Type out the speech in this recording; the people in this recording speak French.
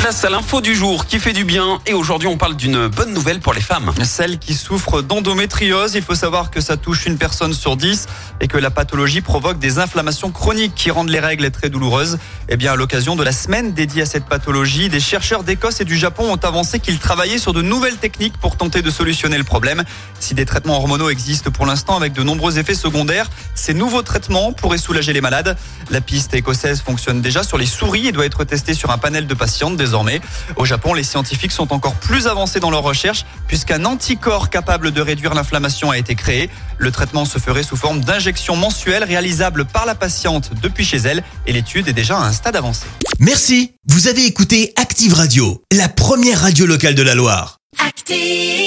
Place à l'info du jour qui fait du bien et aujourd'hui on parle d'une bonne nouvelle pour les femmes. Celles qui souffrent d'endométriose, il faut savoir que ça touche une personne sur dix et que la pathologie provoque des inflammations chroniques qui rendent les règles très douloureuses. Eh bien, à l'occasion de la semaine dédiée à cette pathologie, des chercheurs d'Écosse et du Japon ont avancé qu'ils travaillaient sur de nouvelles techniques pour tenter de solutionner le problème. Si des traitements hormonaux existent pour l'instant avec de nombreux effets secondaires, ces nouveaux traitements pourraient soulager les malades. La piste écossaise fonctionne déjà sur les souris et doit être testée sur un panel de patientes désormais. Au Japon, les scientifiques sont encore plus avancés dans leurs recherches puisqu'un anticorps capable de réduire l'inflammation a été créé. Le traitement se ferait sous forme d'injection mensuelle réalisable par la patiente depuis chez elle et l'étude est déjà à un stade avancé. Merci, vous avez écouté Active Radio, la première radio locale de la Loire. Active.